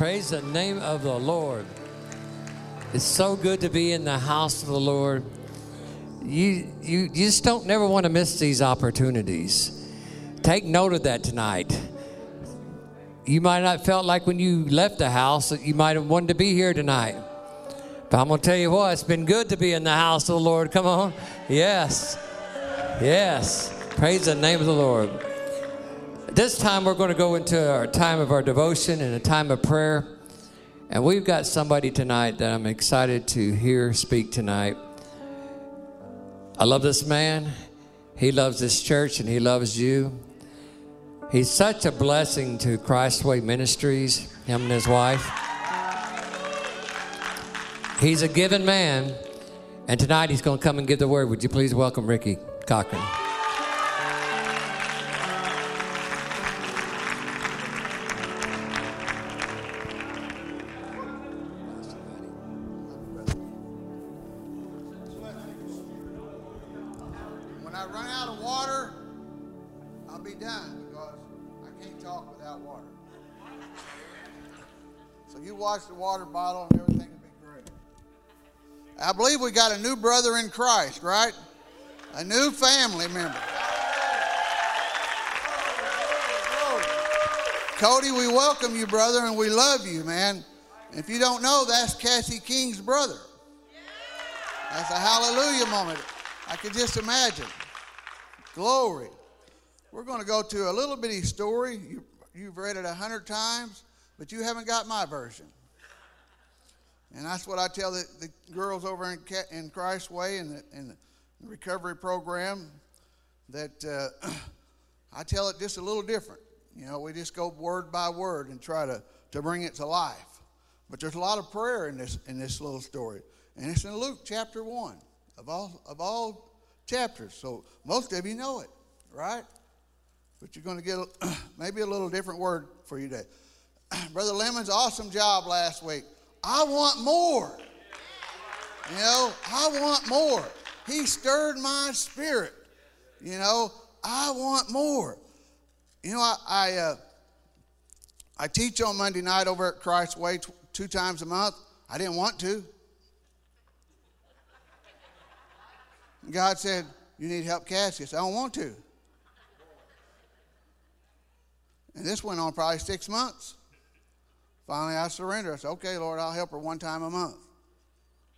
Praise the name of the Lord. It's so good to be in the house of the Lord. You, you, you just don't never want to miss these opportunities. Take note of that tonight. You might not felt like when you left the house that you might have wanted to be here tonight. But I'm going to tell you what, it's been good to be in the house of the Lord. Come on. Yes. Yes. Praise the name of the Lord. This time we're going to go into our time of our devotion and a time of prayer. And we've got somebody tonight that I'm excited to hear speak tonight. I love this man. He loves this church and he loves you. He's such a blessing to Christ Way Ministries, him and his wife. He's a given man, and tonight he's going to come and give the word. Would you please welcome Ricky Cochran? The water bottle and everything will be great. I believe we got a new brother in Christ, right? A new family member. Cody, we welcome you, brother, and we love you, man. If you don't know, that's Cassie King's brother. That's a hallelujah moment. I could just imagine. Glory. We're going to go to a little bitty story. You, you've read it a hundred times, but you haven't got my version. And that's what I tell the, the girls over in, in Christ's Way and the, in the recovery program that uh, I tell it just a little different. You know, we just go word by word and try to, to bring it to life. But there's a lot of prayer in this in this little story. And it's in Luke chapter 1 of all of all chapters. So most of you know it, right? But you're going to get maybe a little different word for you today. Brother Lemon's awesome job last week. I want more. You know, I want more. He stirred my spirit. You know, I want more. You know, I I, uh, I teach on Monday night over at Christ's Way t- two times a month. I didn't want to. God said, You need help, Cassius." I don't want to. And this went on probably six months. Finally, I surrendered. I said, Okay, Lord, I'll help her one time a month.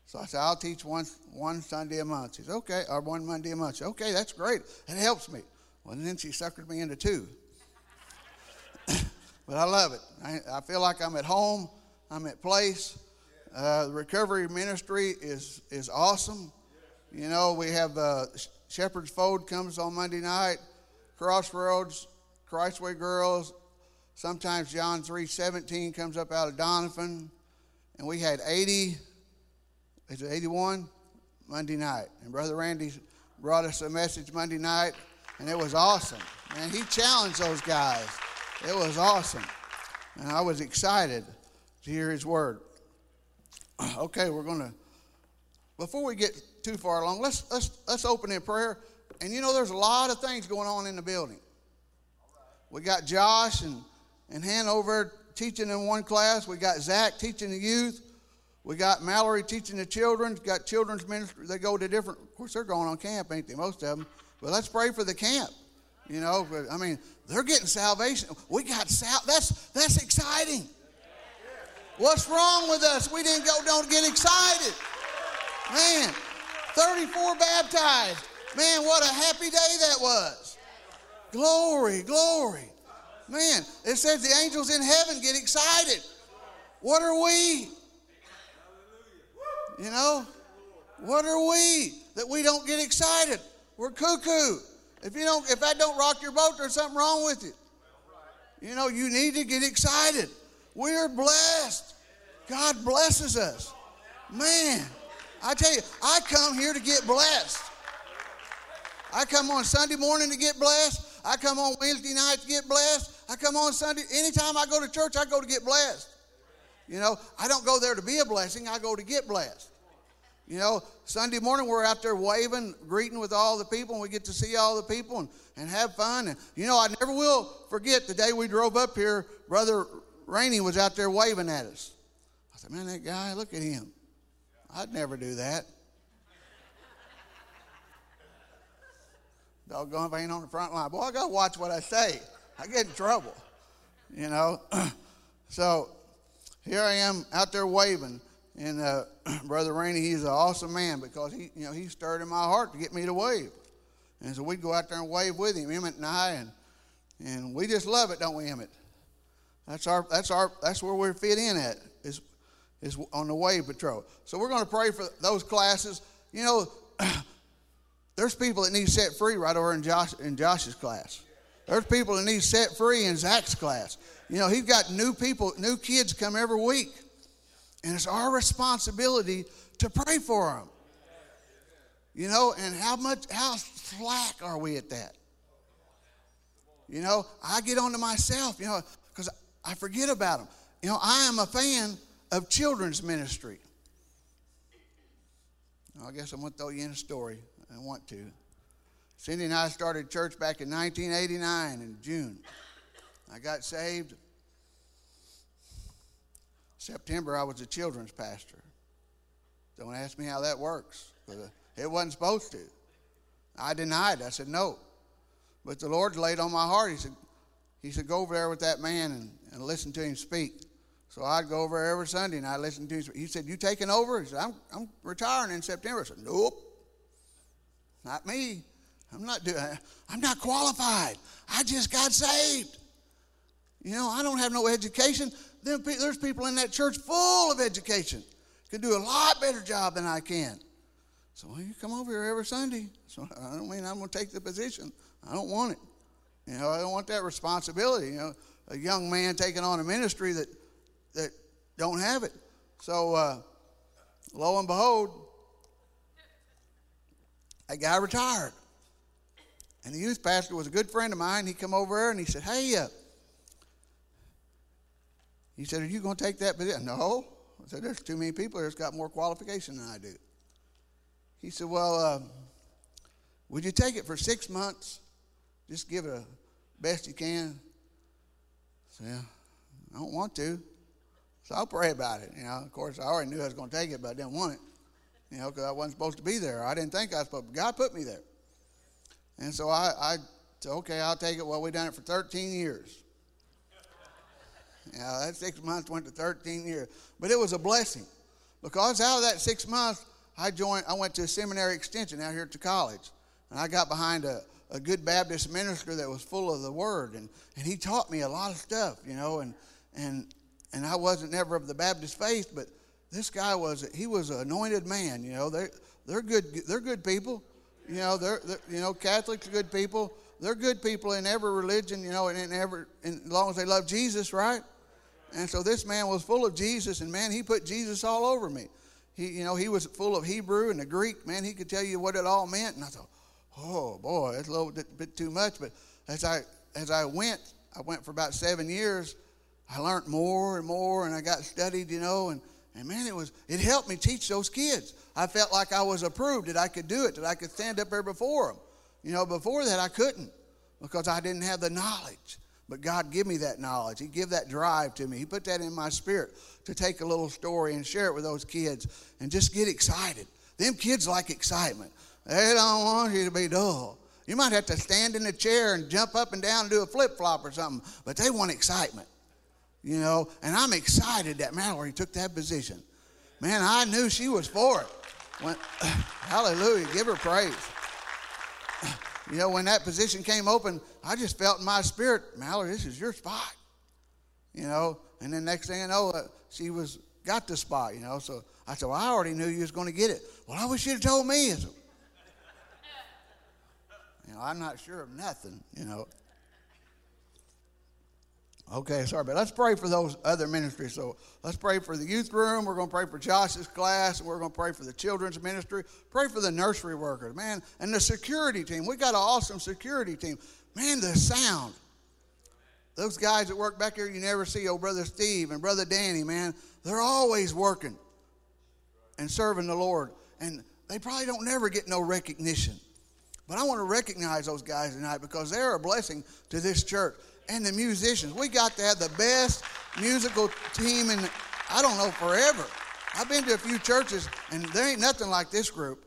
So I said, I'll teach one, one Sunday a month. She said, Okay, or one Monday a month. Said, okay, that's great. It helps me. Well, and then she suckered me into two. but I love it. I, I feel like I'm at home, I'm at place. Uh, the recovery ministry is, is awesome. You know, we have uh, Shepherd's Fold comes on Monday night, Crossroads, Christway Girls. Sometimes John 3.17 comes up out of Donovan. And we had 80, is it 81? Monday night. And Brother Randy brought us a message Monday night, and it was awesome. Man, he challenged those guys. It was awesome. And I was excited to hear his word. Okay, we're to before we get too far along, let's, let's, let's open in prayer. And you know, there's a lot of things going on in the building. We got Josh and, and Hannah over teaching in one class. We got Zach teaching the youth. We got Mallory teaching the children. Got children's ministry. They go to different, of course, they're going on camp, ain't they? Most of them. But let's pray for the camp. You know, I mean, they're getting salvation. We got sal. That's that's exciting. What's wrong with us? We didn't go. Don't get excited. Man, 34 baptized. Man, what a happy day that was. Glory, glory. Man, it says the angels in heaven get excited. What are we? You know? What are we that we don't get excited? We're cuckoo. If you don't if that don't rock your boat, there's something wrong with you. You know, you need to get excited. We're blessed. God blesses us. Man, I tell you, I come here to get blessed. I come on Sunday morning to get blessed. I come on Wednesday night to get blessed. I come on Sunday. Anytime I go to church, I go to get blessed. You know, I don't go there to be a blessing, I go to get blessed. You know, Sunday morning we're out there waving, greeting with all the people, and we get to see all the people and, and have fun. And, you know, I never will forget the day we drove up here. Brother Rainey was out there waving at us. I said, man, that guy, look at him. I'd never do that. Doggone if I ain't on the front line. Boy, I got to watch what I say. I get in trouble, you know. so here I am out there waving. And uh, Brother Rainey, he's an awesome man because he, you know, he stirred in my heart to get me to wave. And so we'd go out there and wave with him, Emmett and I, and, and we just love it, don't we, Emmett? That's our, that's our, that's where we fit in at, is, is on the wave patrol. So we're going to pray for those classes. You know, there's people that need set free right over in Josh in Josh's class. There's people that need set free in Zach's class. You know, he's got new people, new kids come every week. And it's our responsibility to pray for them. You know, and how much, how slack are we at that? You know, I get onto myself, you know, because I forget about them. You know, I am a fan of children's ministry. I guess I'm going to throw you in a story. I want to. Cindy and I started church back in 1989 in June. I got saved. September, I was a children's pastor. Don't ask me how that works. Uh, it wasn't supposed to. I denied. I said no. But the Lord laid on my heart. He said, He said, go over there with that man and, and listen to him speak. So I'd go over every Sunday and I'd listen to him. He said, You taking over? He said, I'm, I'm retiring in September. I said, Nope. Not me. I'm not doing I'm not qualified. I just got saved. You know, I don't have no education. There's people in that church full of education. Can do a lot better job than I can. So well, you come over here every Sunday. So I don't mean I'm going to take the position. I don't want it. You know, I don't want that responsibility. You know, a young man taking on a ministry that that don't have it. So uh, lo and behold, that guy retired. And the youth pastor was a good friend of mine. He come over and he said, "Hey, uh, he said, Are you going to take that position? No. I said, There's too many people that's got more qualification than I do. He said, Well, uh, would you take it for six months? Just give it a best you can. Said, Yeah, I don't want to. So I'll pray about it. You know, of course, I already knew I was going to take it, but I didn't want it. You know, because I wasn't supposed to be there. I didn't think I was supposed to. God put me there. And so I, I said, okay, I'll take it. Well, we've done it for 13 years. Yeah, that six months went to 13 years. But it was a blessing because out of that six months, I joined, I went to a seminary extension out here the college. And I got behind a, a good Baptist minister that was full of the word. And, and he taught me a lot of stuff, you know. And, and, and I wasn't never of the Baptist faith, but this guy was, he was an anointed man, you know. They're, they're, good, they're good people. You know, they're, they're you know, Catholics are good people. They're good people in every religion, you know, and in every, as long as they love Jesus, right? And so this man was full of Jesus, and man, he put Jesus all over me. He, you know, he was full of Hebrew and the Greek. Man, he could tell you what it all meant. And I thought, oh boy, that's a little bit, bit too much. But as I as I went, I went for about seven years. I learned more and more, and I got studied, you know, and and man, it was it helped me teach those kids. I felt like I was approved that I could do it, that I could stand up there before them. You know, before that I couldn't because I didn't have the knowledge. But God give me that knowledge. He give that drive to me. He put that in my spirit to take a little story and share it with those kids and just get excited. Them kids like excitement. They don't want you to be dull. You might have to stand in a chair and jump up and down and do a flip flop or something, but they want excitement. You know, and I'm excited that Mallory took that position. Man, I knew she was for it. When, hallelujah, give her praise. You know, when that position came open, I just felt in my spirit, Mallory, this is your spot. You know, and then next thing I know, uh, she was got the spot. You know, so I said, well, I already knew you was going to get it. Well, I wish you'd have told me. you know, I'm not sure of nothing. You know. Okay, sorry, but let's pray for those other ministries. So let's pray for the youth room. We're going to pray for Josh's class, and we're going to pray for the children's ministry. Pray for the nursery workers, man, and the security team. We got an awesome security team. Man, the sound. Those guys that work back here, you never see. Oh, brother Steve and brother Danny, man, they're always working and serving the Lord, and they probably don't never get no recognition. But I want to recognize those guys tonight because they're a blessing to this church and the musicians. We got to have the best musical team in, I don't know, forever. I've been to a few churches and there ain't nothing like this group.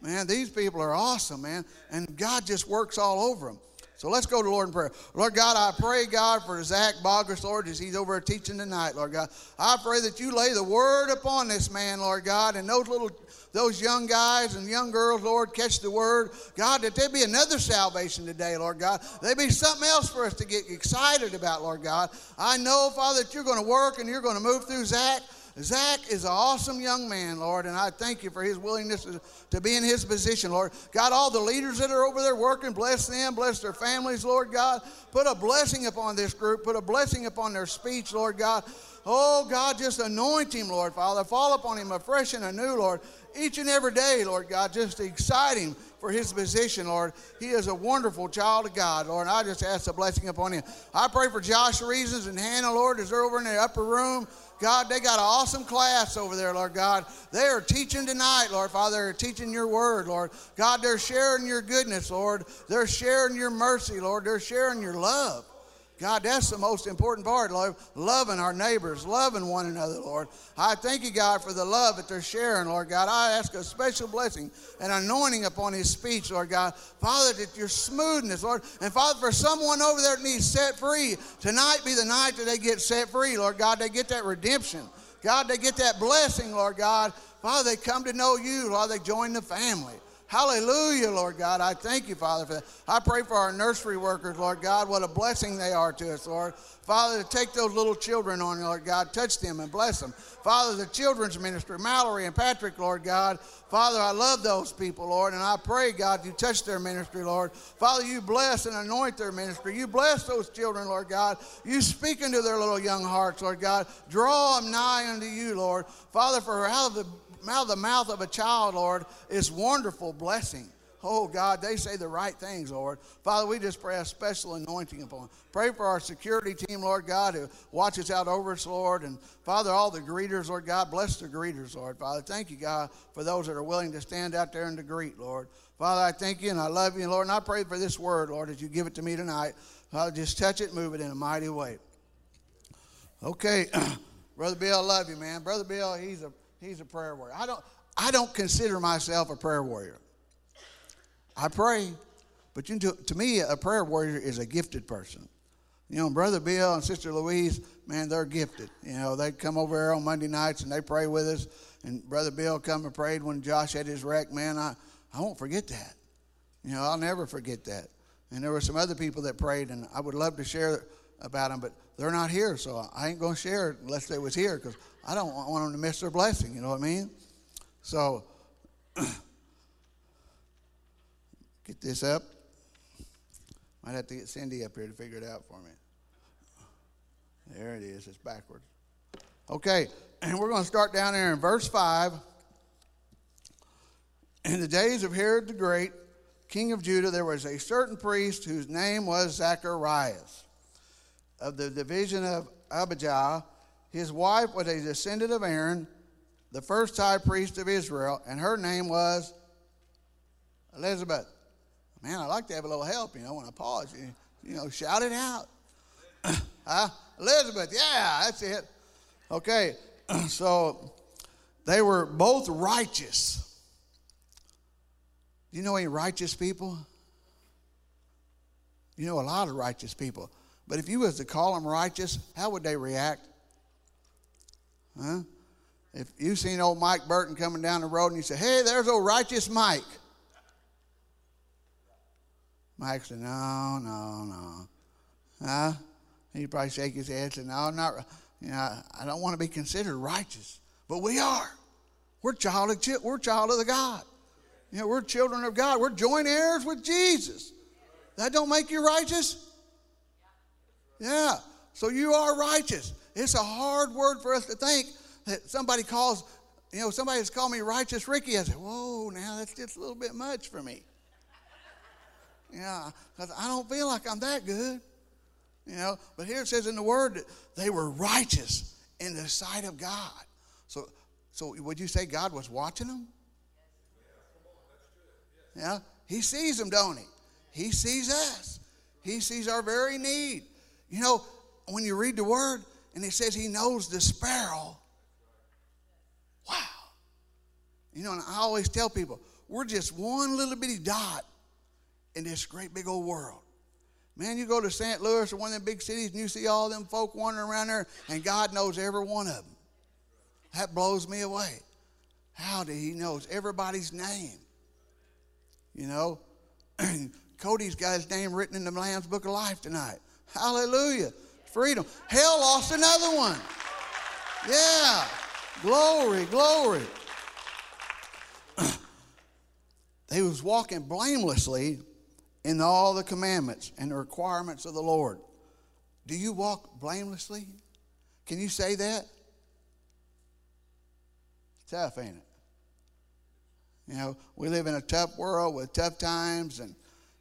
Man, these people are awesome, man. And God just works all over them. So let's go to Lord in prayer. Lord God, I pray, God, for Zach Boggers, Lord, as he's over teaching tonight, Lord God. I pray that you lay the word upon this man, Lord God, and those little those young guys and young girls, Lord, catch the word. God, that there be another salvation today, Lord God. There be something else for us to get excited about, Lord God. I know, Father, that you're going to work and you're going to move through Zach. Zach is an awesome young man, Lord, and I thank you for his willingness to, be in his position, Lord. God, all the leaders that are over there working, bless them, bless their families, Lord God. Put a blessing upon this group, put a blessing upon their speech, Lord God. Oh, God, just anoint him, Lord, Father. Fall upon him afresh and anew, Lord each and every day, Lord God, just excite him for his position, Lord. He is a wonderful child of God, Lord. I just ask a blessing upon him. I pray for Josh Reasons and Hannah, Lord, as they're over in the upper room. God, they got an awesome class over there, Lord God. They are teaching tonight, Lord Father. They're teaching your word, Lord. God, they're sharing your goodness, Lord. They're sharing your mercy, Lord. They're sharing your love. God, that's the most important part, Lord. Loving our neighbors, loving one another, Lord. I thank you, God, for the love that they're sharing, Lord God. I ask a special blessing and anointing upon his speech, Lord God. Father, that your smoothness, Lord. And Father, for someone over there that needs set free, tonight be the night that they get set free, Lord God. They get that redemption. God, they get that blessing, Lord God. Father, they come to know you, Lord. They join the family. Hallelujah, Lord God. I thank you, Father, for that. I pray for our nursery workers, Lord God. What a blessing they are to us, Lord. Father, to take those little children on, Lord God. Touch them and bless them. Father, the children's ministry, Mallory and Patrick, Lord God. Father, I love those people, Lord, and I pray, God, you touch their ministry, Lord. Father, you bless and anoint their ministry. You bless those children, Lord God. You speak into their little young hearts, Lord God. Draw them nigh unto you, Lord. Father, for of the out of the mouth of a child, Lord, is wonderful blessing. Oh, God, they say the right things, Lord. Father, we just pray a special anointing upon. Pray for our security team, Lord God, who watches out over us, Lord. And Father, all the greeters, Lord God, bless the greeters, Lord. Father, thank you, God, for those that are willing to stand out there and to greet, Lord. Father, I thank you and I love you, Lord. And I pray for this word, Lord, as you give it to me tonight. Father, just touch it, move it in a mighty way. Okay, Brother Bill, I love you, man. Brother Bill, he's a he's a prayer warrior. I don't I don't consider myself a prayer warrior. I pray, but you know, to me, a prayer warrior is a gifted person. You know, Brother Bill and Sister Louise, man, they're gifted. You know, they come over here on Monday nights and they pray with us. And Brother Bill come and prayed when Josh had his wreck. Man, I, I won't forget that. You know, I'll never forget that. And there were some other people that prayed, and I would love to share about them, but they're not here, so I ain't going to share it unless they was here because I don't want them to miss their blessing. You know what I mean? So, get this up. Might have to get Cindy up here to figure it out for me. There it is. It's backwards. Okay, and we're going to start down there in verse 5. In the days of Herod the Great, king of Judah, there was a certain priest whose name was Zacharias of the division of Abijah. His wife was a descendant of Aaron the first high priest of Israel, and her name was Elizabeth. Man, I like to have a little help, you know, when I pause. You, you know, shout it out. huh? Elizabeth, yeah, that's it. Okay, so they were both righteous. You know any righteous people? You know a lot of righteous people. But if you was to call them righteous, how would they react? Huh? If you seen old Mike Burton coming down the road and you say, hey, there's old righteous Mike. Mike said, no, no, no. Huh? He'd probably shake his head and say, no, I'm not, you know, I don't want to be considered righteous. But we are. We're child of, we're child of the God. You know, we're children of God. We're joint heirs with Jesus. That don't make you righteous? Yeah. So you are righteous. It's a hard word for us to think that somebody calls, you know, somebody has called me righteous Ricky. I said, whoa, now that's just a little bit much for me. Yeah, because I don't feel like I'm that good. You know, but here it says in the word that they were righteous in the sight of God. So, so would you say God was watching them? Yeah. He sees them, don't he? He sees us. He sees our very need. You know, when you read the word and it says he knows the sparrow, wow. You know, and I always tell people, we're just one little bitty dot in this great big old world. Man, you go to St. Louis or one of them big cities and you see all them folk wandering around there, and God knows every one of them. That blows me away. How did He knows everybody's name? You know, Cody's got his name written in the Lamb's Book of Life tonight. Hallelujah. Freedom. Hell lost another one. Yeah. Glory, glory. they was walking blamelessly in all the commandments and the requirements of the Lord. Do you walk blamelessly? Can you say that? Tough, ain't it? You know, we live in a tough world with tough times, and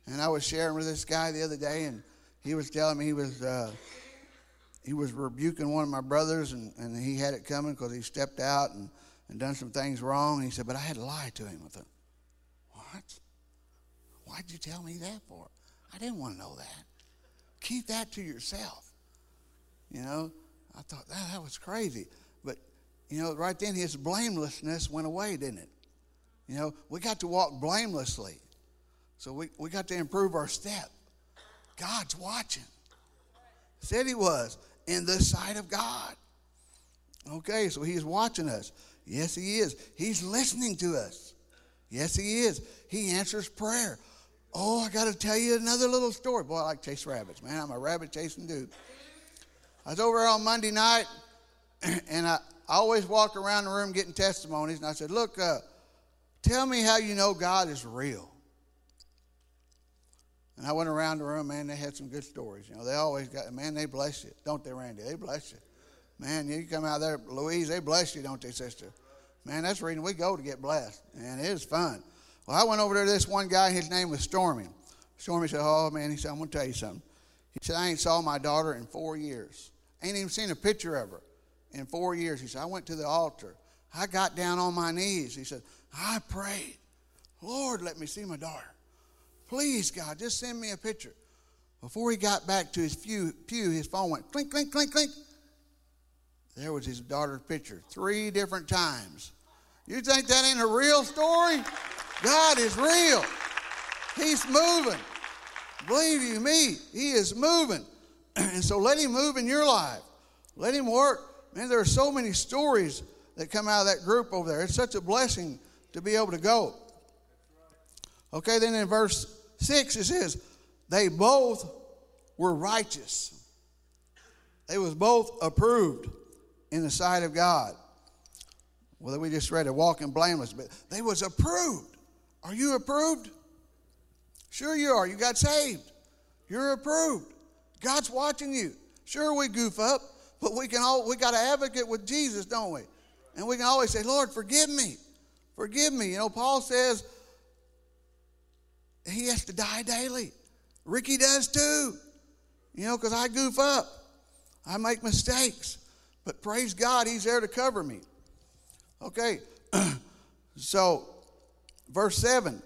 and I was sharing with this guy the other day, and he was telling me he was uh, he was rebuking one of my brothers, and, and he had it coming because he stepped out and, and done some things wrong. And he said, but I had to lie to him. I thought, what? Why'd you tell me that for? I didn't want to know that. Keep that to yourself. You know, I thought that, that was crazy. But, you know, right then his blamelessness went away, didn't it? You know, we got to walk blamelessly. So we, we got to improve our step. God's watching. Said he was in the sight of God. Okay, so he's watching us. Yes, he is. He's listening to us. Yes, he is. He answers prayer. Oh, I got to tell you another little story. Boy, I like chase rabbits, man. I'm a rabbit chasing dude. I was over on Monday night, and I, I always walk around the room getting testimonies, and I said, Look, uh, tell me how you know God is real. And I went around the room, man, they had some good stories. You know, they always got, man, they bless you. Don't they, Randy? They bless you. Man, you come out there, Louise, they bless you, don't they, sister? Man, that's the reason we go to get blessed. And it is fun. Well, I went over there to this one guy, his name was Stormy. Stormy said, Oh, man, he said, I'm going to tell you something. He said, I ain't saw my daughter in four years. Ain't even seen a picture of her in four years. He said, I went to the altar. I got down on my knees. He said, I prayed, Lord, let me see my daughter. Please, God, just send me a picture. Before he got back to his pew, pew his phone went clink, clink, clink, clink. There was his daughter's picture three different times. You think that ain't a real story? God is real. He's moving. Believe you me, He is moving. and so let Him move in your life. Let Him work. Man, there are so many stories that come out of that group over there. It's such a blessing to be able to go. Okay, then in verse 6 it says, they both were righteous. They was both approved in the sight of God. Well, we just read it, walking blameless, but they was approved. Are you approved? Sure you are. You got saved. You're approved. God's watching you. Sure we goof up, but we can all we got an advocate with Jesus, don't we? And we can always say, Lord, forgive me. Forgive me. You know, Paul says he has to die daily. Ricky does too. You know, because I goof up. I make mistakes. But praise God, he's there to cover me. Okay. so Verse 7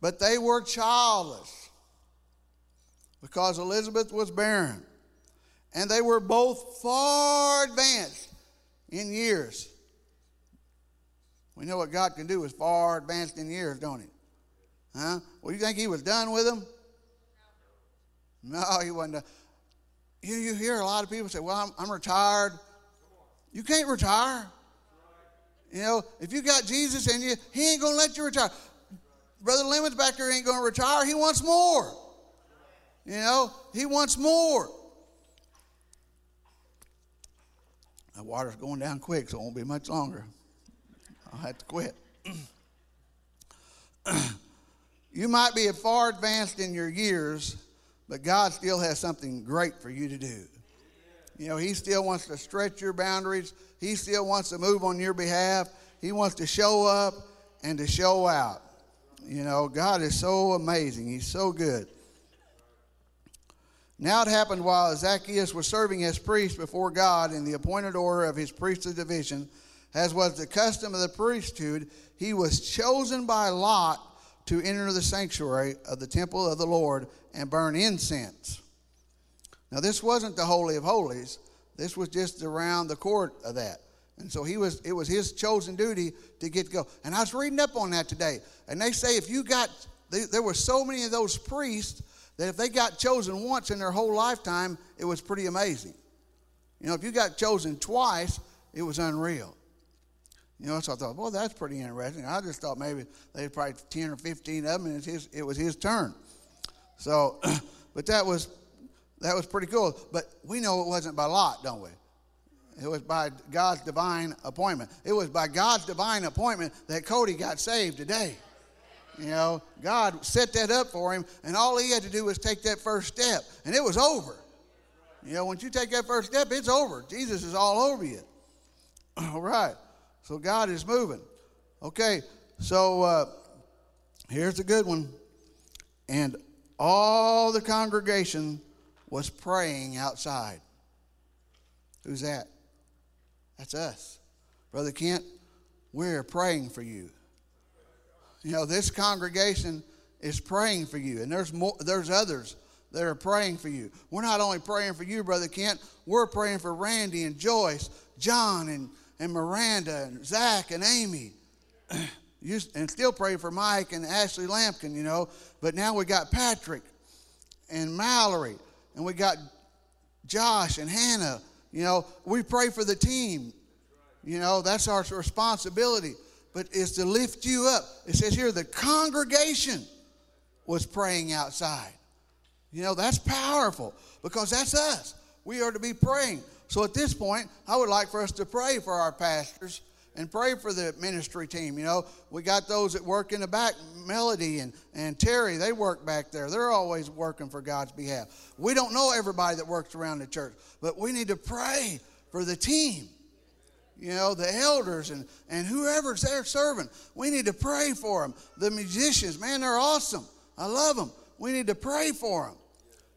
But they were childless because Elizabeth was barren, and they were both far advanced in years. We know what God can do is far advanced in years, don't he? Huh? Well, you think he was done with them? No, he wasn't. Done. You, you hear a lot of people say, Well, I'm, I'm retired. You can't retire. You know, if you got Jesus in you, He ain't going to let you retire. Brother Lemons back there ain't going to retire. He wants more. You know, He wants more. The water's going down quick, so it won't be much longer. I'll have to quit. you might be far advanced in your years, but God still has something great for you to do. You know, He still wants to stretch your boundaries. He still wants to move on your behalf. He wants to show up and to show out. You know, God is so amazing. He's so good. Now it happened while Zacchaeus was serving as priest before God in the appointed order of his priestly division, as was the custom of the priesthood, he was chosen by Lot to enter the sanctuary of the temple of the Lord and burn incense. Now, this wasn't the Holy of Holies. This was just around the court of that. And so he was, it was his chosen duty to get to go. And I was reading up on that today. And they say if you got, they, there were so many of those priests that if they got chosen once in their whole lifetime, it was pretty amazing. You know, if you got chosen twice, it was unreal. You know, so I thought, well, that's pretty interesting. I just thought maybe they had probably 10 or 15 of them, and his, it was his turn. So, but that was that was pretty cool. But we know it wasn't by lot, don't we? It was by God's divine appointment. It was by God's divine appointment that Cody got saved today. You know, God set that up for him, and all he had to do was take that first step, and it was over. You know, once you take that first step, it's over. Jesus is all over you. All right. So God is moving. Okay. So uh, here's a good one. And all the congregation was praying outside. Who's that? That's us. Brother Kent, we're praying for you. You know, this congregation is praying for you, and there's more, there's others that are praying for you. We're not only praying for you, Brother Kent, we're praying for Randy and Joyce, John and, and Miranda and Zach and Amy. and still pray for Mike and Ashley Lampkin, you know. But now we got Patrick and Mallory, and we got Josh and Hannah. You know, we pray for the team. You know, that's our responsibility. But is to lift you up. It says here the congregation was praying outside. You know, that's powerful because that's us. We are to be praying. So at this point, I would like for us to pray for our pastors and pray for the ministry team. You know, we got those that work in the back, Melody and, and Terry, they work back there. They're always working for God's behalf. We don't know everybody that works around the church, but we need to pray for the team. You know, the elders and, and whoever's there serving. We need to pray for them. The musicians, man, they're awesome. I love them. We need to pray for them.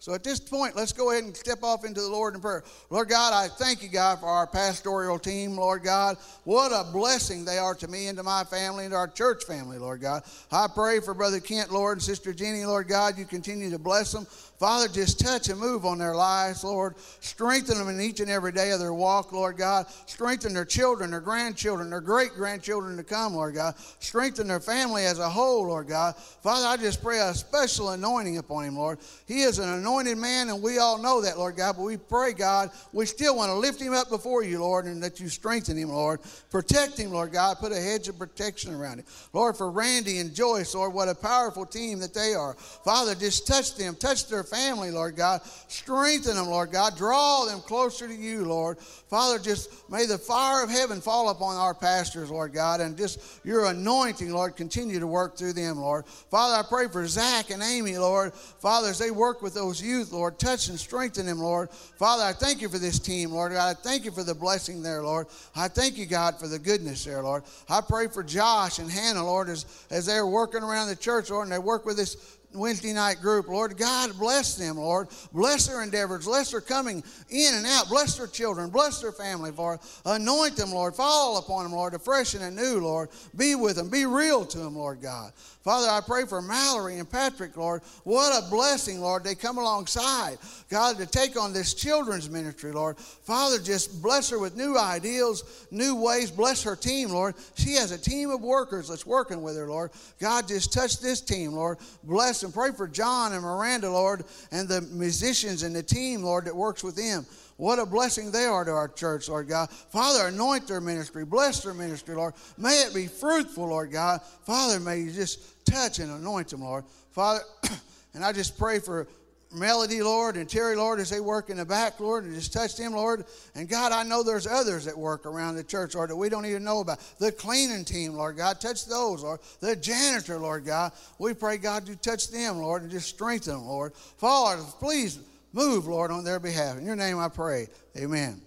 So at this point, let's go ahead and step off into the Lord in prayer. Lord God, I thank you, God, for our pastoral team, Lord God. What a blessing they are to me and to my family and to our church family, Lord God. I pray for Brother Kent, Lord, and Sister Jenny, Lord God. You continue to bless them. Father, just touch and move on their lives, Lord. Strengthen them in each and every day of their walk, Lord God. Strengthen their children, their grandchildren, their great grandchildren to come, Lord God. Strengthen their family as a whole, Lord God. Father, I just pray a special anointing upon him, Lord. He is an anointed man, and we all know that, Lord God. But we pray, God, we still want to lift him up before you, Lord, and that you strengthen him, Lord. Protect him, Lord God. Put a hedge of protection around him. Lord, for Randy and Joyce, Lord, what a powerful team that they are. Father, just touch them, touch their family, Lord God. Strengthen them, Lord God. Draw them closer to you, Lord. Father, just may the fire of heaven fall upon our pastors, Lord God, and just your anointing, Lord, continue to work through them, Lord. Father, I pray for Zach and Amy, Lord. Father, as they work with those youth, Lord, touch and strengthen them, Lord. Father, I thank you for this team, Lord God. I thank you for the blessing there, Lord. I thank you, God, for the goodness there, Lord. I pray for Josh and Hannah, Lord, as, as they're working around the church, Lord, and they work with this Wednesday night group. Lord God, bless them, Lord. Bless their endeavors. Bless their coming in and out. Bless their children. Bless their family, Lord. Anoint them, Lord. Fall upon them, Lord, afresh and anew, Lord. Be with them. Be real to them, Lord God. Father, I pray for Mallory and Patrick, Lord. What a blessing, Lord. They come alongside, God, to take on this children's ministry, Lord. Father, just bless her with new ideals, new ways. Bless her team, Lord. She has a team of workers that's working with her, Lord. God, just touch this team, Lord. Bless and pray for John and Miranda, Lord, and the musicians and the team, Lord, that works with them. What a blessing they are to our church, Lord God. Father, anoint their ministry. Bless their ministry, Lord. May it be fruitful, Lord God. Father, may you just touch and anoint them, Lord. Father, and I just pray for Melody, Lord, and Terry, Lord, as they work in the back, Lord, and just touch them, Lord. And God, I know there's others that work around the church, Lord, that we don't even know about. The cleaning team, Lord God, touch those, Lord. The janitor, Lord God, we pray, God, you touch them, Lord, and just strengthen them, Lord. Father, please Move, Lord, on their behalf. In your name I pray. Amen.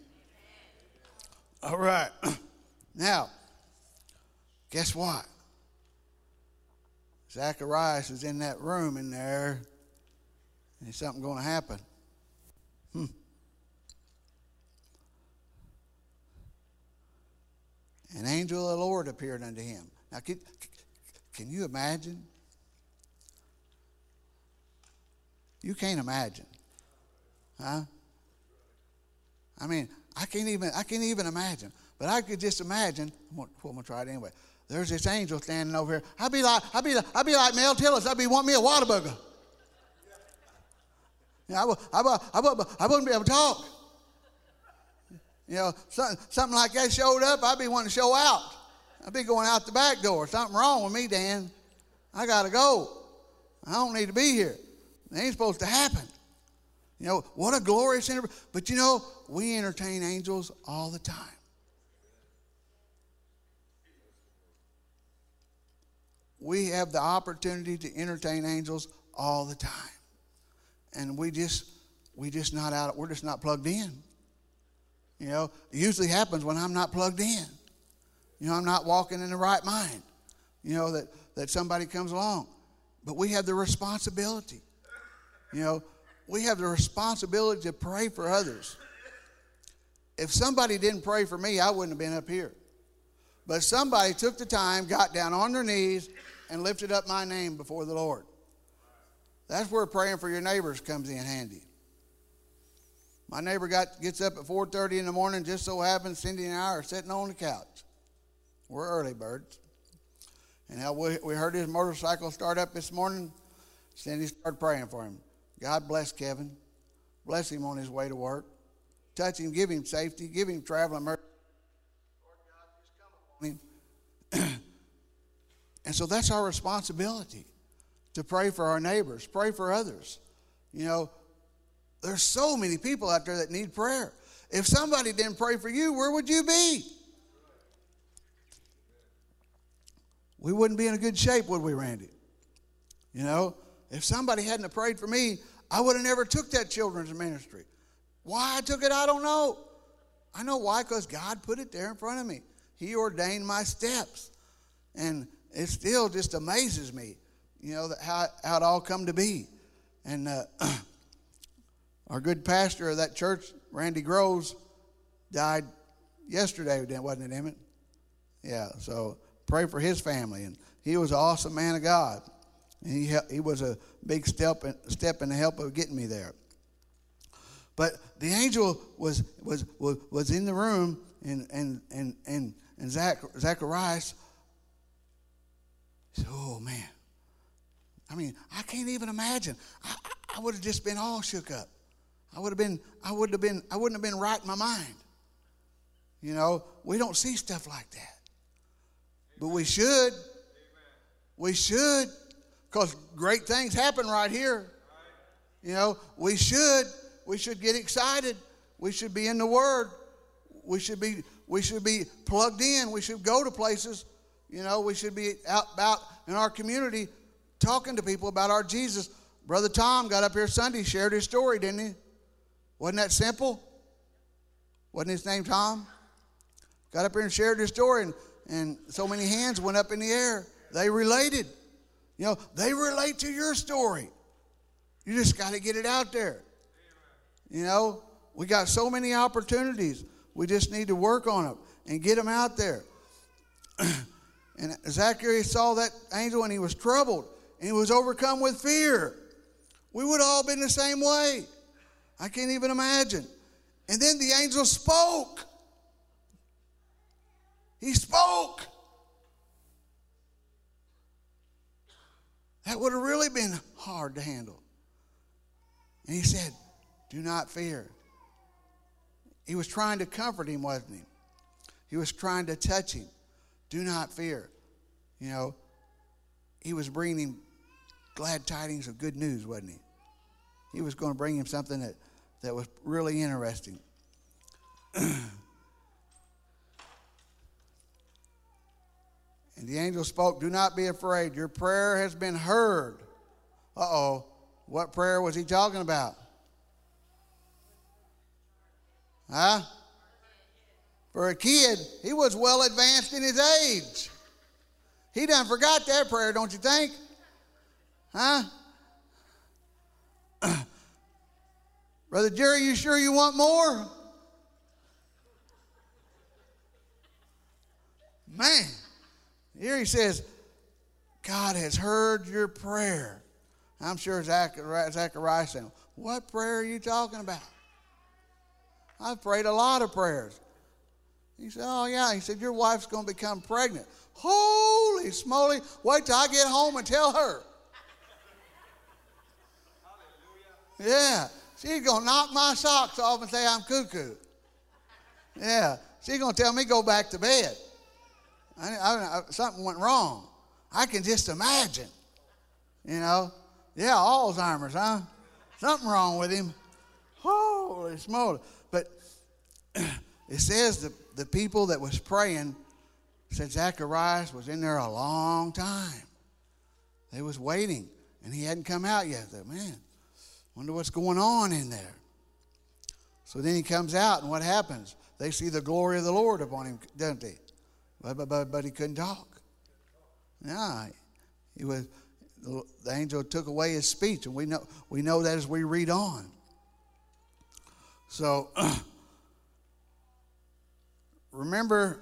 All right. Now, guess what? Zacharias is in that room in there, and something going to happen. Hmm. An angel of the Lord appeared unto him. Now, can, can you imagine? You can't imagine, huh? I mean, I can't even I can't even imagine. But I could just imagine. I'm gonna, well, I'm gonna try it anyway. There's this angel standing over here. I'd be like I'd be like, I'd be like Mel Tillis. I'd be want me a. Yeah, I, would, I, would, I, would, I wouldn't be able to talk. You know, something, something like that showed up, I'd be wanting to show out. I'd be going out the back door. Something wrong with me, Dan. I got to go. I don't need to be here. It ain't supposed to happen. You know, what a glorious interview. But you know, we entertain angels all the time. We have the opportunity to entertain angels all the time. And we just we just not out we're just not plugged in. You know, it usually happens when I'm not plugged in. You know, I'm not walking in the right mind. You know, that, that somebody comes along. But we have the responsibility. You know, we have the responsibility to pray for others. If somebody didn't pray for me, I wouldn't have been up here. But somebody took the time, got down on their knees, and lifted up my name before the Lord. That's where praying for your neighbors comes in handy. My neighbor got gets up at 4:30 in the morning. Just so happens Cindy and I are sitting on the couch. We're early birds. And now we, we heard his motorcycle start up this morning. Cindy started praying for him. God bless Kevin. Bless him on his way to work. Touch him, give him safety, give him traveling mercy. Upon him. and so that's our responsibility to pray for our neighbors, pray for others. You know, there's so many people out there that need prayer. If somebody didn't pray for you, where would you be? We wouldn't be in a good shape, would we, Randy? You know, if somebody hadn't prayed for me, I would have never took that children's ministry. Why I took it, I don't know. I know why, because God put it there in front of me. He ordained my steps. And it still just amazes me, you know, how, how it all come to be. And uh, Our good pastor of that church, Randy Groves, died yesterday, wasn't it, Emmett? Yeah, so pray for his family. And he was an awesome man of God. And he, he was a big step, step in the help of getting me there. But the angel was, was, was, was in the room, and, and, and, and, and Zach, Zacharias said, Oh, man. I mean, I can't even imagine. I, I would have just been all shook up. I would have been, I would have been, I wouldn't have been right in my mind. You know, we don't see stuff like that. But we should. We should. Because great things happen right here. You know, we should. We should get excited. We should be in the Word. We should be, we should be plugged in. We should go to places. You know, we should be out about in our community talking to people about our Jesus. Brother Tom got up here Sunday, shared his story, didn't he? Wasn't that simple? Wasn't his name Tom? Got up here and shared his story, and, and so many hands went up in the air. They related. You know, they relate to your story. You just got to get it out there. You know, we got so many opportunities. We just need to work on them and get them out there. and Zacharias saw that angel and he was troubled and he was overcome with fear. We would all been the same way. I can't even imagine. And then the angel spoke. He spoke. That would have really been hard to handle. And he said, Do not fear. He was trying to comfort him, wasn't he? He was trying to touch him. Do not fear. You know, he was bringing glad tidings of good news, wasn't he? He was going to bring him something that that was really interesting. and the angel spoke, Do not be afraid. Your prayer has been heard. Uh oh. What prayer was he talking about? Huh? For a kid, he was well advanced in his age. He done forgot that prayer, don't you think? Huh? Brother Jerry, you sure you want more? Man, here he says, God has heard your prayer. I'm sure Zachariah, said, What prayer are you talking about? I've prayed a lot of prayers. He said, Oh, yeah. He said, Your wife's going to become pregnant. Holy smoly. Wait till I get home and tell her. Yeah. She's going to knock my socks off and say I'm cuckoo. Yeah. She's going to tell me go back to bed. I, I, I, something went wrong. I can just imagine. You know? Yeah, Alzheimer's, huh? Something wrong with him. Holy smoly. It says the, the people that was praying said Zacharias was in there a long time. They was waiting, and he hadn't come out yet. Man, wonder what's going on in there. So then he comes out, and what happens? They see the glory of the Lord upon him, don't they? But, but, but, but he couldn't talk. Yeah, he was. The angel took away his speech, and we know we know that as we read on. So remember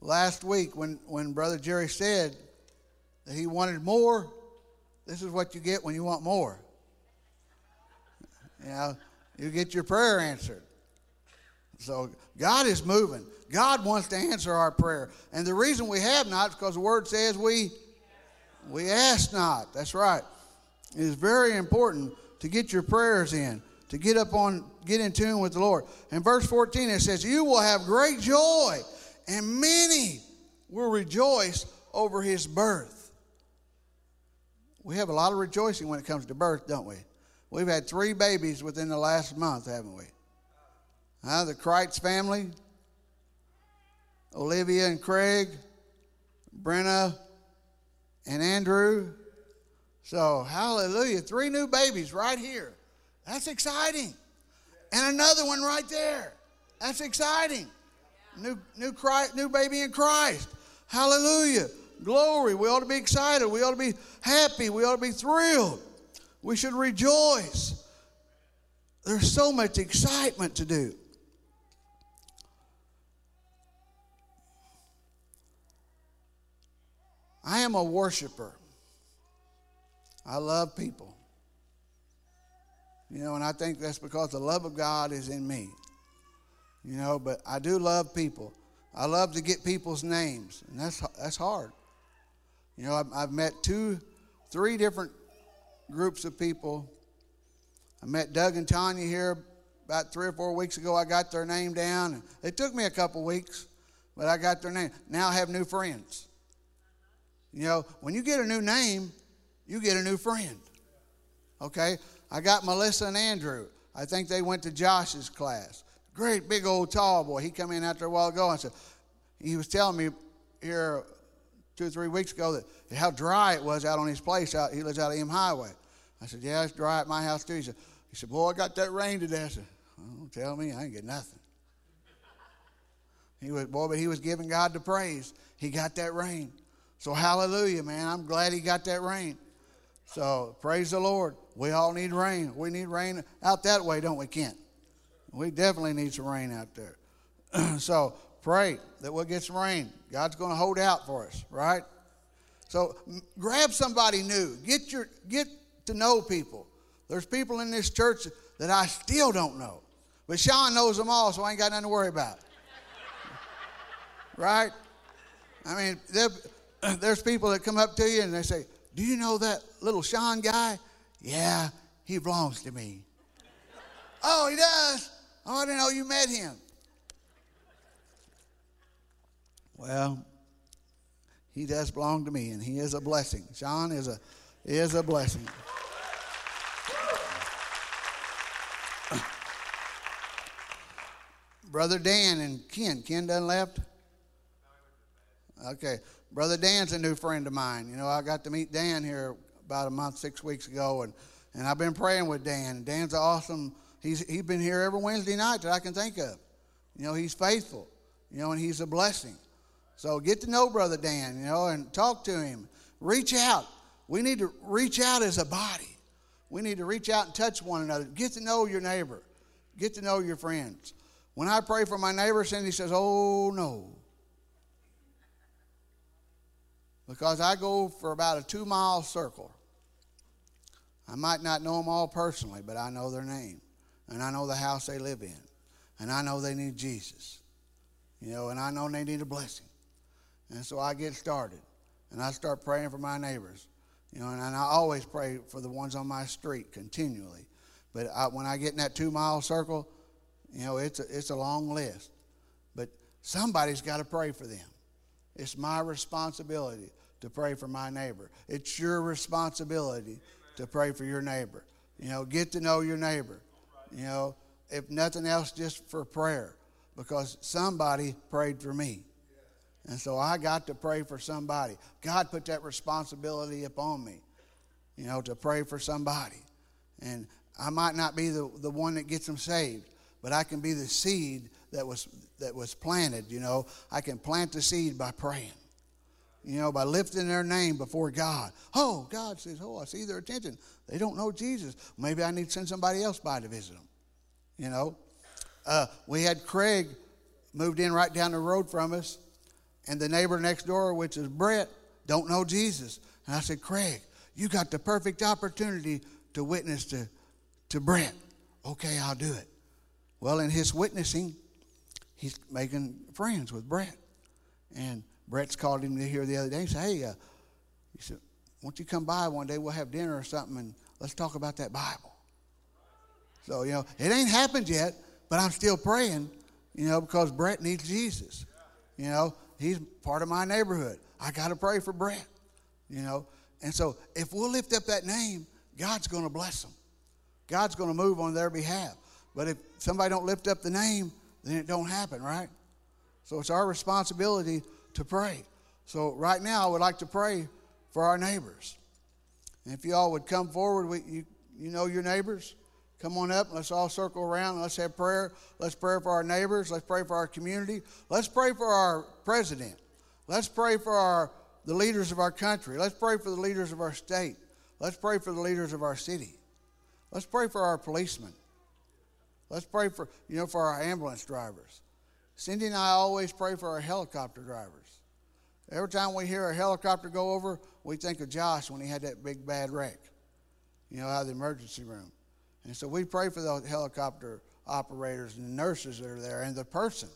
last week when, when Brother Jerry said that he wanted more, this is what you get when you want more. You know, you get your prayer answered. So God is moving. God wants to answer our prayer. And the reason we have not is because the word says we we ask not. That's right. It is very important to get your prayers in, to get up on get in tune with the Lord. In verse 14 it says, "You will have great joy, and many will rejoice over his birth." We have a lot of rejoicing when it comes to birth, don't we? We've had three babies within the last month, haven't we? Uh, the Kreitz family, Olivia and Craig, Brenna and Andrew. So, hallelujah. Three new babies right here. That's exciting. And another one right there. That's exciting. New, new, Christ, new baby in Christ. Hallelujah. Glory. We ought to be excited. We ought to be happy. We ought to be thrilled. We should rejoice. There's so much excitement to do. I am a worshiper. I love people. You know, and I think that's because the love of God is in me. You know, but I do love people. I love to get people's names, and that's that's hard. You know, I've, I've met two, three different groups of people. I met Doug and Tanya here about three or four weeks ago. I got their name down, and it took me a couple weeks, but I got their name. Now I have new friends. You know, when you get a new name, you get a new friend. Okay? I got Melissa and Andrew. I think they went to Josh's class. Great big old tall boy. He come in after a while ago and said, he was telling me here two or three weeks ago that how dry it was out on his place. Out, he lives out of M Highway. I said, yeah, it's dry at my house too. He said, he said, boy, I got that rain today. I said, oh, tell me, I ain't get nothing. He was, boy, but he was giving God the praise. He got that rain. So, hallelujah, man. I'm glad he got that rain. So, praise the Lord. We all need rain. We need rain out that way, don't we, Kent? We definitely need some rain out there. so, pray that we'll get some rain. God's going to hold out for us, right? So, grab somebody new. Get, your, get to know people. There's people in this church that I still don't know. But Sean knows them all, so I ain't got nothing to worry about. right? I mean, there's people that come up to you and they say, Do you know that little Sean guy? Yeah, he belongs to me. oh, he does? Oh, I didn't know you met him. Well, he does belong to me, and he is a blessing. Sean is a is a blessing. Brother Dan and Ken. Ken done left? Okay. Brother Dan's a new friend of mine. You know, I got to meet Dan here about a month, six weeks ago, and, and I've been praying with Dan. Dan's awesome. He's, he's been here every Wednesday night that I can think of. You know, he's faithful, you know, and he's a blessing. So get to know Brother Dan, you know, and talk to him. Reach out. We need to reach out as a body. We need to reach out and touch one another. Get to know your neighbor. Get to know your friends. When I pray for my neighbor, Cindy says, Oh, no. because I go for about a two mile circle. I might not know them all personally, but I know their name. And I know the house they live in. And I know they need Jesus. You know, and I know they need a blessing. And so I get started. And I start praying for my neighbors. You know, and, I always pray for the ones on my street continually. But I, when I get in that two mile circle, you know, it's a, it's a long list. But somebody's got to pray for them. It's my responsibility to pray for my neighbor. It's your responsibility to pray for your neighbor. You know, get to know your neighbor. You know, if nothing else, just for prayer, because somebody prayed for me. And so I got to pray for somebody. God put that responsibility upon me, you know, to pray for somebody. And I might not be the, the one that gets them saved, but I can be the seed that was, that was planted, you know. I can plant the seed by praying you know, by lifting their name before God. Oh, God says, Oh, I see their attention. They don't know Jesus. Maybe I need to send somebody else by to visit them. You know, uh, we had Craig moved in right down the road from us, and the neighbor next door, which is Brett, don't know Jesus. And I said, Craig, you got the perfect opportunity to witness to, to Brett. Okay, I'll do it. Well, in his witnessing, he's making friends with Brett. And Brett's called him here the other day and said, Hey, uh, he said, Won't you come by one day? We'll have dinner or something and let's talk about that Bible. So, you know, it ain't happened yet, but I'm still praying, you know, because Brett needs Jesus. You know, he's part of my neighborhood. I got to pray for Brett, you know. And so if we'll lift up that name, God's going to bless them. God's going to move on their behalf. But if somebody don't lift up the name, then it don't happen, right? So it's our responsibility to pray. So, right now, I would like to pray for our neighbors. And if you all would come forward, we, you, you know your neighbors. Come on up. Let's all circle around. Let's have prayer. Let's pray for our neighbors. Let's pray for our community. Let's pray for our president. Let's pray for our, the leaders of our country. Let's pray for the leaders of our state. Let's pray for the leaders of our city. Let's pray for our policemen. Let's pray for, you know, for our ambulance drivers. Cindy and I always pray for our helicopter drivers. Every time we hear a helicopter go over, we think of Josh when he had that big bad wreck, you know, out of the emergency room. And so we pray for the helicopter operators and the nurses that are there and the person.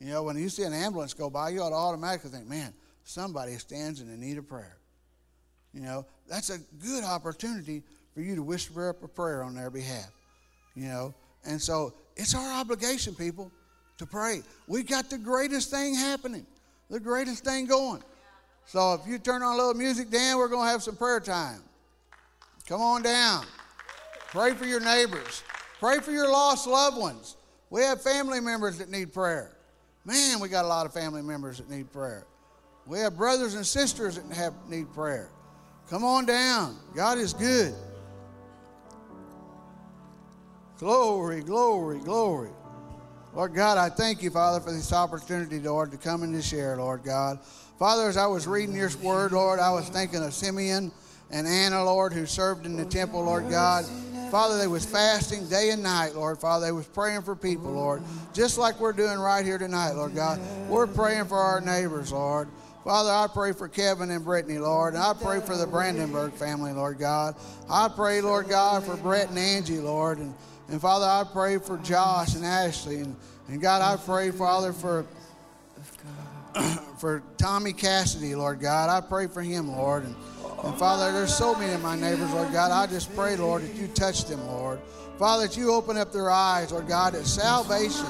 You know, when you see an ambulance go by, you ought to automatically think, man, somebody stands in the need of prayer. You know, that's a good opportunity for you to whisper up a prayer on their behalf. You know, and so it's our obligation, people, to pray. We got the greatest thing happening the greatest thing going. So if you turn on a little music, Dan, we're going to have some prayer time. Come on down. Pray for your neighbors. Pray for your lost loved ones. We have family members that need prayer. Man, we got a lot of family members that need prayer. We have brothers and sisters that have need prayer. Come on down. God is good. Glory, glory, glory. Lord God, I thank you, Father, for this opportunity, Lord, to come and to share, Lord God. Father, as I was reading your word, Lord, I was thinking of Simeon and Anna, Lord, who served in the temple, Lord God. Father, they was fasting day and night, Lord. Father, they was praying for people, Lord. Just like we're doing right here tonight, Lord God. We're praying for our neighbors, Lord. Father, I pray for Kevin and Brittany, Lord, and I pray for the Brandenburg family, Lord God. I pray, Lord God, for Brett and Angie, Lord, and and Father, I pray for Josh and Ashley. And, and God, I pray, Father, for, for Tommy Cassidy, Lord God. I pray for him, Lord. And, and Father, there's so many of my neighbors, Lord God. I just pray, Lord, that you touch them, Lord. Father, that you open up their eyes, Lord God, that salvation,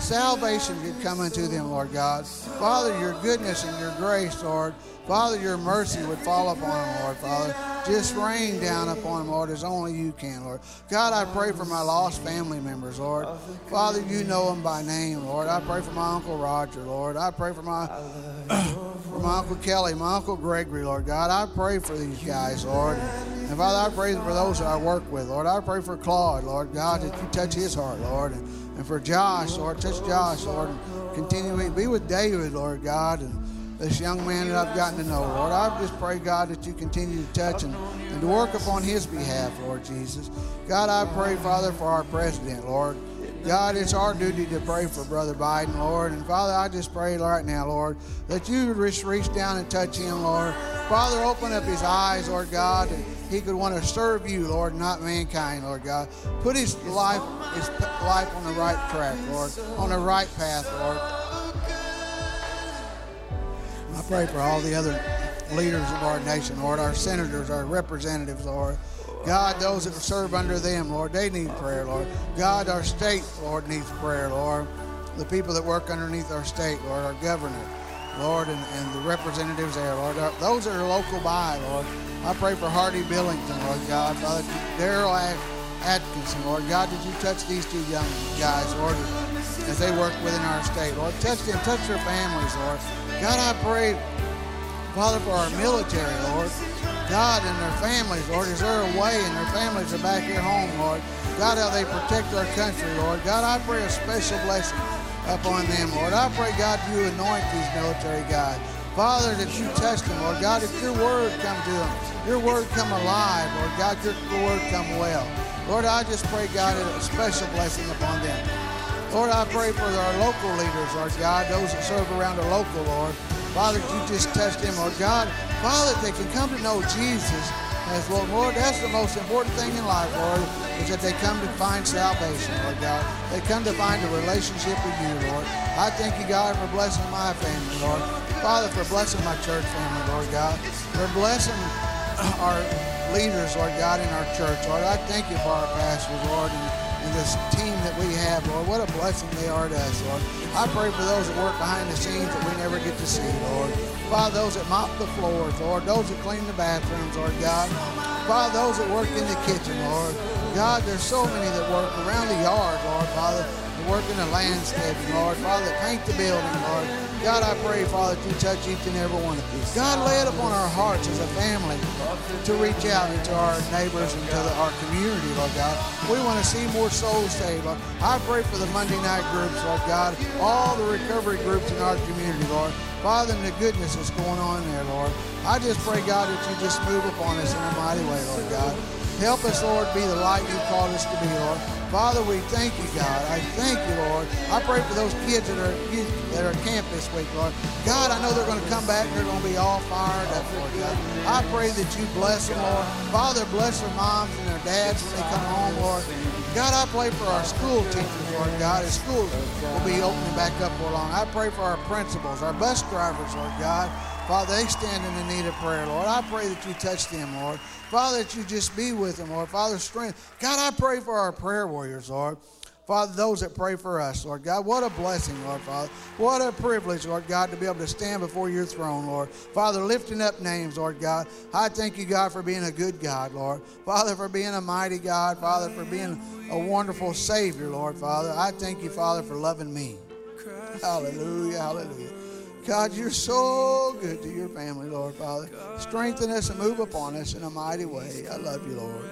salvation could come unto them, Lord God. Father, your goodness and your grace, Lord. Father, your mercy would fall upon them, Lord, Father. Just rain down upon them, Lord, as only you can, Lord. God, I pray for my lost family members, Lord. Father, you know them by name, Lord. I pray for my Uncle Roger, Lord. I pray for my, for my Uncle Kelly, my Uncle Gregory, Lord God. I pray for these guys, Lord. And Father, I pray for those that I work with, Lord. I pray for Claude, Lord God, that you touch his heart, Lord. And, and for Josh, Lord, touch Josh, Lord. And continue be with David, Lord God. And, this young man that I've gotten to know, Lord. I just pray, God, that you continue to touch and, and to work upon his behalf, Lord Jesus. God, I pray, Father, for our president, Lord. God, it's our duty to pray for Brother Biden, Lord. And Father, I just pray right now, Lord, that you reach, reach down and touch him, Lord. Father, open up his eyes, Lord God, and he could want to serve you, Lord, not mankind, Lord God. Put his life, his life on the right track, Lord, on the right path, Lord. Pray for all the other leaders of our nation, Lord, our senators, our representatives, Lord. God, those that serve under them, Lord, they need prayer, Lord. God, our state, Lord, needs prayer, Lord. The people that work underneath our state, Lord, our governor, Lord, and, and the representatives there, Lord. Those that are local by, Lord. I pray for Hardy Billington, Lord God. Father, Darrell Atchison, Lord God, did you touch these two young guys, Lord, as they work within our state, Lord? Touch them, touch their families, Lord. God, I pray, Father, for our military, Lord. God and their families, Lord, as they're away and their families are back here home, Lord. God, how they protect our country, Lord. God, I pray a special blessing upon them, Lord. I pray, God, you anoint these military guys. Father, that you touch them, Lord. God, if your word come to them, your word come alive, Lord. God, your word come well. Lord, I just pray, God, a special blessing upon them. Lord, I pray for our local leaders, Lord God, those that serve around the local, Lord. Father, you just touch them, Lord God. Father, they can come to know Jesus as Lord. Lord, that's the most important thing in life, Lord, is that they come to find salvation, Lord God. They come to find a relationship with you, Lord. I thank you, God, for blessing my family, Lord. Father, for blessing my church family, Lord God. For blessing our leaders, Lord God, in our church, Lord. I thank you for our pastors, Lord, and, and this team that we have, Lord. What a blessing they are to us, Lord. I pray for those that work behind the scenes that we never get to see, Lord. Father, those that mop the floors, Lord, those that clean the bathrooms, Lord God. Father, those that work in the kitchen, Lord. God, there's so many that work around the yard, Lord, Father. Work in the landscaping, Lord. Father, paint the building, Lord. God, I pray, Father, that you touch each and every one of these. God, lay it upon our hearts as a family to reach out into our neighbors and to the, our community, Lord God. We want to see more souls saved, Lord. I pray for the Monday night groups, Lord God, all the recovery groups in our community, Lord. Father, and the goodness that's going on there, Lord. I just pray, God, that you just move upon us in a mighty way, Lord God. Help us, Lord, be the light you called us to be, Lord. Father, we thank you, God. I thank you, Lord. I pray for those kids that are that are camp this week, Lord. God, I know they're going to come back and they're going to be all fired up, Lord God. I pray that you bless them, Lord. Father, bless their moms and their dads when they come home, Lord. God, I pray for our school teachers, Lord God, as schools will be opening back up for long. I pray for our principals, our bus drivers, Lord God. Father, they stand in the need of prayer, Lord. I pray that you touch them, Lord. Father, that you just be with them, Lord. Father, strength. God, I pray for our prayer warriors, Lord. Father, those that pray for us, Lord God, what a blessing, Lord Father. What a privilege, Lord God, to be able to stand before your throne, Lord. Father, lifting up names, Lord God. I thank you, God, for being a good God, Lord. Father, for being a mighty God. Father, for being a wonderful Savior, Lord Father. I thank you, Father, for loving me. Hallelujah, hallelujah. God, you're so good to your family, Lord Father. Strengthen us and move upon us in a mighty way. I love you, Lord.